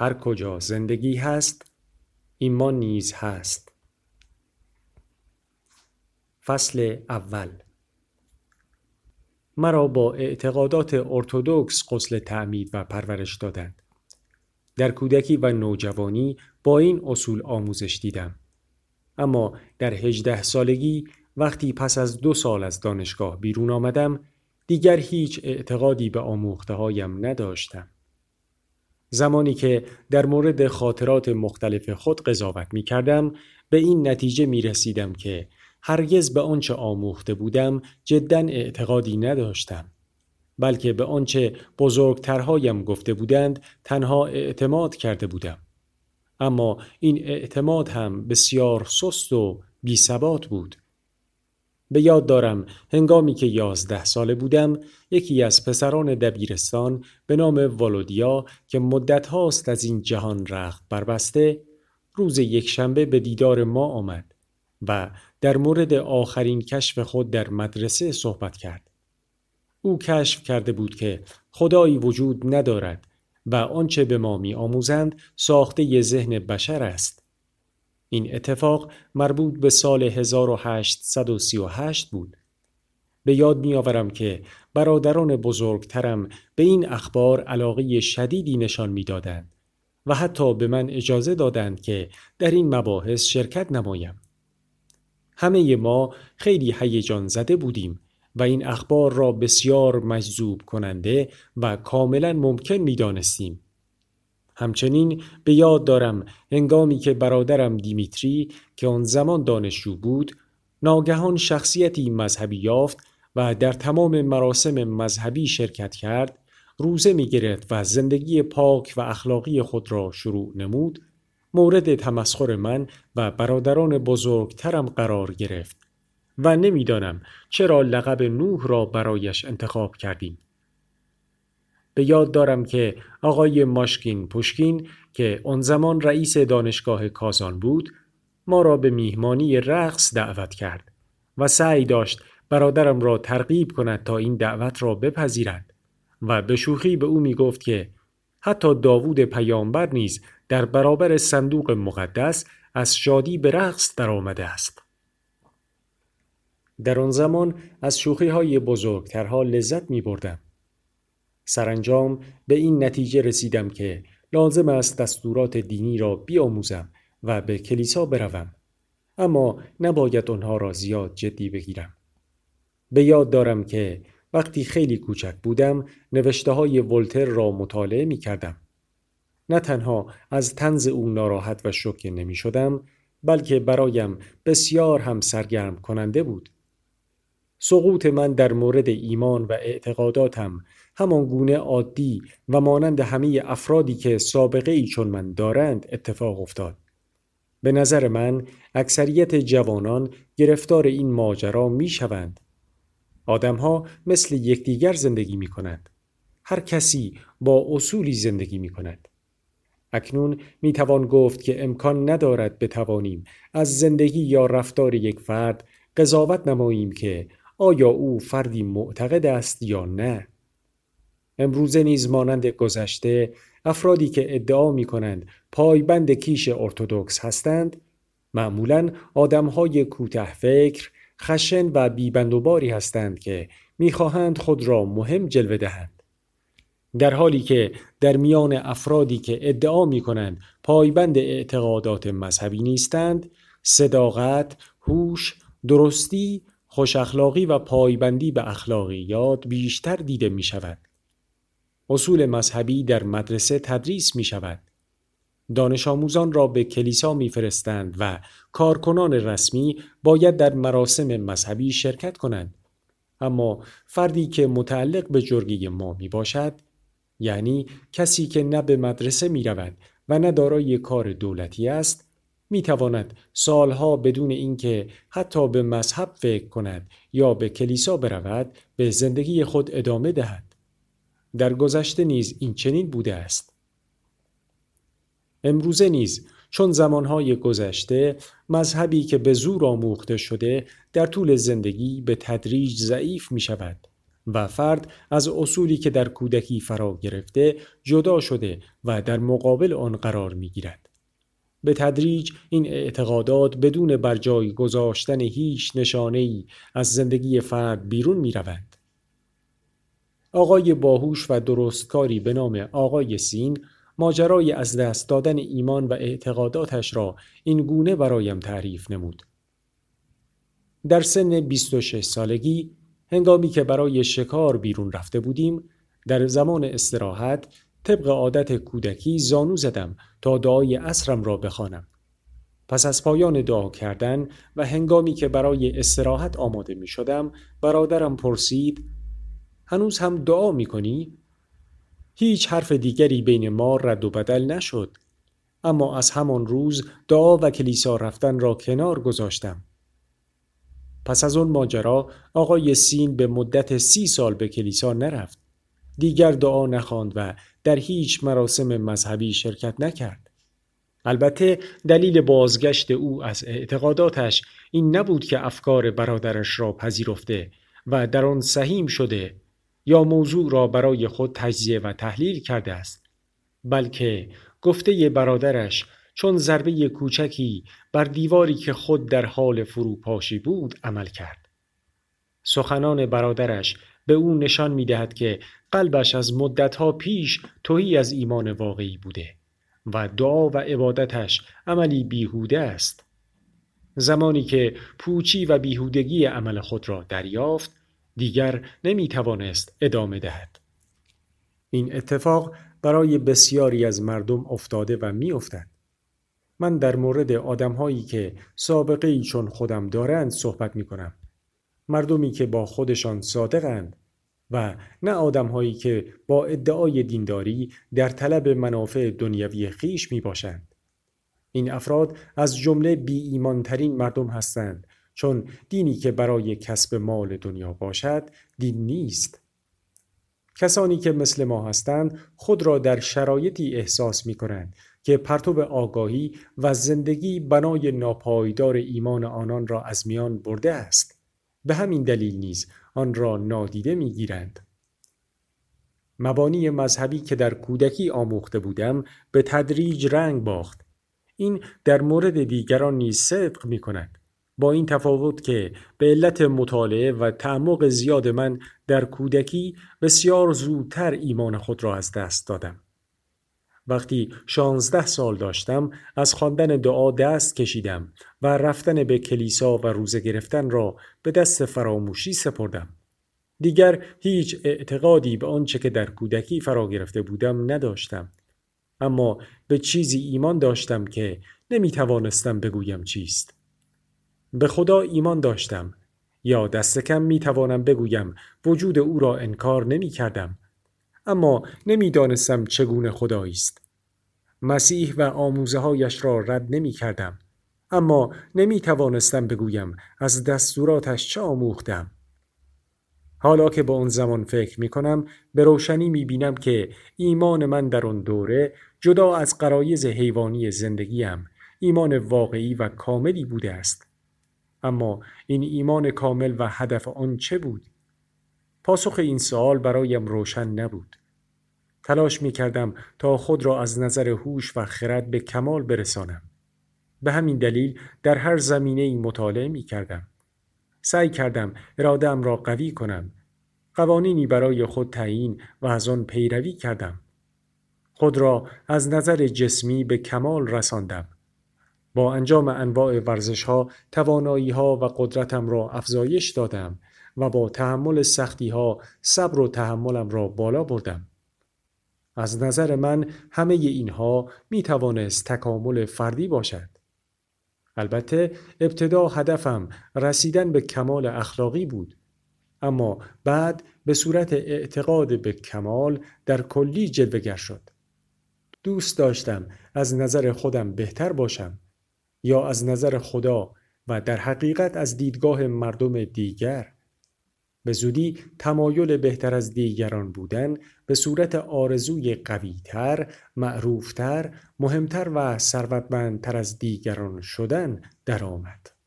هر کجا زندگی هست ایمان نیز هست. فصل اول. مرا با اعتقادات ارتودکس قسل تعمید و پرورش دادند. در کودکی و نوجوانی با این اصول آموزش دیدم. اما در هجده سالگی وقتی پس از دو سال از دانشگاه بیرون آمدم دیگر هیچ اعتقادی به آموخته هایم نداشتم. زمانی که در مورد خاطرات مختلف خود قضاوت می کردم به این نتیجه می رسیدم که هرگز به آنچه آموخته بودم جدا اعتقادی نداشتم. بلکه به آنچه بزرگترهایم گفته بودند تنها اعتماد کرده بودم. اما این اعتماد هم بسیار سست و بی ثبات بود به یاد دارم هنگامی که یازده ساله بودم یکی از پسران دبیرستان به نام والودیا که مدت هاست از این جهان رخت بربسته روز یکشنبه به دیدار ما آمد و در مورد آخرین کشف خود در مدرسه صحبت کرد. او کشف کرده بود که خدایی وجود ندارد و آنچه به ما می آموزند ساخته ذهن بشر است. این اتفاق مربوط به سال 1838 بود. به یاد می آورم که برادران بزرگترم به این اخبار علاقه شدیدی نشان می دادند و حتی به من اجازه دادند که در این مباحث شرکت نمایم. همه ما خیلی هیجان زده بودیم و این اخبار را بسیار مجذوب کننده و کاملا ممکن می دانستیم. همچنین به یاد دارم هنگامی که برادرم دیمیتری که آن زمان دانشجو بود ناگهان شخصیتی مذهبی یافت و در تمام مراسم مذهبی شرکت کرد روزه می گرفت و زندگی پاک و اخلاقی خود را شروع نمود مورد تمسخر من و برادران بزرگترم قرار گرفت و نمی‌دانم چرا لقب نوح را برایش انتخاب کردیم. به یاد دارم که آقای ماشکین پشکین که آن زمان رئیس دانشگاه کازان بود ما را به میهمانی رقص دعوت کرد و سعی داشت برادرم را ترغیب کند تا این دعوت را بپذیرد و به شوخی به او می گفت که حتی داوود پیامبر نیز در برابر صندوق مقدس از شادی به رقص درآمده است. در آن زمان از شوخی های بزرگترها لذت می بردم. سرانجام به این نتیجه رسیدم که لازم است دستورات دینی را بیاموزم و به کلیسا بروم اما نباید آنها را زیاد جدی بگیرم به یاد دارم که وقتی خیلی کوچک بودم نوشته های ولتر را مطالعه می کردم. نه تنها از تنز او ناراحت و شوکه نمی شدم بلکه برایم بسیار هم سرگرم کننده بود. سقوط من در مورد ایمان و اعتقاداتم همان گونه عادی و مانند همه افرادی که سابقه ای چون من دارند اتفاق افتاد. به نظر من اکثریت جوانان گرفتار این ماجرا می شوند. آدمها مثل یکدیگر زندگی می کنند. هر کسی با اصولی زندگی می کند. اکنون می توان گفت که امکان ندارد بتوانیم از زندگی یا رفتار یک فرد قضاوت نماییم که آیا او فردی معتقد است یا نه؟ امروزه نیز مانند گذشته افرادی که ادعا می کنند پایبند کیش ارتودکس هستند معمولا آدمهای کوته فکر خشن و بیبندوباری هستند که می‌خواهند خود را مهم جلوه دهند. در حالی که در میان افرادی که ادعا می کنند پایبند اعتقادات مذهبی نیستند صداقت، هوش، درستی خوش اخلاقی و پایبندی به اخلاقیات بیشتر دیده می شود. اصول مذهبی در مدرسه تدریس می شود. دانش آموزان را به کلیسا میفرستند و کارکنان رسمی باید در مراسم مذهبی شرکت کنند. اما فردی که متعلق به جرگی ما می باشد یعنی کسی که نه به مدرسه می رود و نه دارای کار دولتی است می تواند سالها بدون اینکه حتی به مذهب فکر کند یا به کلیسا برود به زندگی خود ادامه دهد. در گذشته نیز این چنین بوده است. امروزه نیز چون زمانهای گذشته مذهبی که به زور آموخته شده در طول زندگی به تدریج ضعیف می شود و فرد از اصولی که در کودکی فرا گرفته جدا شده و در مقابل آن قرار می گیرد. به تدریج این اعتقادات بدون برجای گذاشتن هیچ نشانه ای از زندگی فرد بیرون می روند. آقای باهوش و درستکاری به نام آقای سین ماجرای از دست دادن ایمان و اعتقاداتش را این گونه برایم تعریف نمود. در سن 26 سالگی هنگامی که برای شکار بیرون رفته بودیم در زمان استراحت طبق عادت کودکی زانو زدم تا دعای اصرم را بخوانم. پس از پایان دعا کردن و هنگامی که برای استراحت آماده می شدم برادرم پرسید هنوز هم دعا می کنی؟ هیچ حرف دیگری بین ما رد و بدل نشد اما از همان روز دعا و کلیسا رفتن را کنار گذاشتم پس از اون ماجرا آقای سین به مدت سی سال به کلیسا نرفت دیگر دعا نخواند و در هیچ مراسم مذهبی شرکت نکرد. البته دلیل بازگشت او از اعتقاداتش این نبود که افکار برادرش را پذیرفته و در آن سهیم شده یا موضوع را برای خود تجزیه و تحلیل کرده است بلکه گفته برادرش چون ضربه کوچکی بر دیواری که خود در حال فروپاشی بود عمل کرد. سخنان برادرش به او نشان می دهد که قلبش از مدتها پیش توهی از ایمان واقعی بوده و دعا و عبادتش عملی بیهوده است زمانی که پوچی و بیهودگی عمل خود را دریافت دیگر نمی توانست ادامه دهد. این اتفاق برای بسیاری از مردم افتاده و می افتد. من در مورد آدمهایی که سابقه ای چون خودم دارند صحبت می کنم. مردمی که با خودشان صادقند و نه آدمهایی که با ادعای دینداری در طلب منافع دنیوی خیش می باشند. این افراد از جمله بی ایمانترین مردم هستند چون دینی که برای کسب مال دنیا باشد دین نیست کسانی که مثل ما هستند خود را در شرایطی احساس می کنند که پرتو آگاهی و زندگی بنای ناپایدار ایمان آنان را از میان برده است به همین دلیل نیز آن را نادیده می گیرند. مبانی مذهبی که در کودکی آموخته بودم به تدریج رنگ باخت این در مورد دیگران نیز صدق می کند با این تفاوت که به علت مطالعه و تعمق زیاد من در کودکی بسیار زودتر ایمان خود را از دست دادم. وقتی شانزده سال داشتم از خواندن دعا دست کشیدم و رفتن به کلیسا و روزه گرفتن را به دست فراموشی سپردم. دیگر هیچ اعتقادی به آنچه که در کودکی فرا گرفته بودم نداشتم. اما به چیزی ایمان داشتم که نمی توانستم بگویم چیست. به خدا ایمان داشتم یا دست کم می توانم بگویم وجود او را انکار نمی کردم اما نمی‌دانستم چگونه خدایی است مسیح و آموزه هایش را رد نمی کردم اما نمی توانستم بگویم از دستوراتش چه آموختم حالا که به آن زمان فکر می کنم به روشنی می بینم که ایمان من در آن دوره جدا از قرایز حیوانی زندگیم ایمان واقعی و کاملی بوده است اما این ایمان کامل و هدف آن چه بود؟ پاسخ این سوال برایم روشن نبود. تلاش می کردم تا خود را از نظر هوش و خرد به کمال برسانم. به همین دلیل در هر زمینه ای مطالعه می کردم. سعی کردم ارادم را قوی کنم. قوانینی برای خود تعیین و از آن پیروی کردم. خود را از نظر جسمی به کمال رساندم. با انجام انواع ورزش ها توانایی ها و قدرتم را افزایش دادم و با تحمل سختی ها صبر و تحملم را بالا بردم. از نظر من همه اینها می توانست تکامل فردی باشد. البته ابتدا هدفم رسیدن به کمال اخلاقی بود. اما بعد به صورت اعتقاد به کمال در کلی جلوگر شد. دوست داشتم از نظر خودم بهتر باشم یا از نظر خدا و در حقیقت از دیدگاه مردم دیگر به زودی تمایل بهتر از دیگران بودن به صورت آرزوی قویتر، معروفتر، مهمتر و ثروتمندتر از دیگران شدن درآمد.